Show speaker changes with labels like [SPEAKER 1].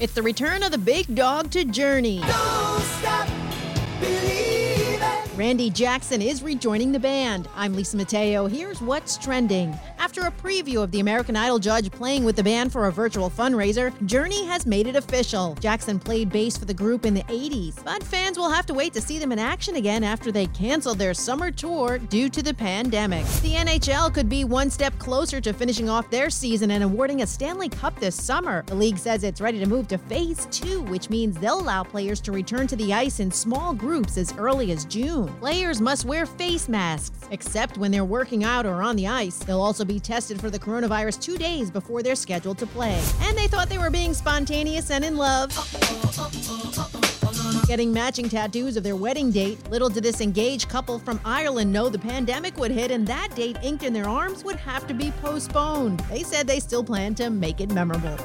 [SPEAKER 1] It's the return of the big dog to Journey. Randy Jackson is rejoining the band. I'm Lisa Mateo. Here's what's trending. After a preview of the American Idol judge playing with the band for a virtual fundraiser, Journey has made it official. Jackson played bass for the group in the 80s, but fans will have to wait to see them in action again after they canceled their summer tour due to the pandemic. The NHL could be one step closer to finishing off their season and awarding a Stanley Cup this summer. The league says it's ready to move to phase two, which means they'll allow players to return to the ice in small groups as early as June. Players must wear face masks, except when they're working out or on the ice. They'll also be tested for the coronavirus two days before they're scheduled to play. And they thought they were being spontaneous and in love. Getting matching tattoos of their wedding date. Little did this engaged couple from Ireland know the pandemic would hit and that date inked in their arms would have to be postponed. They said they still plan to make it memorable.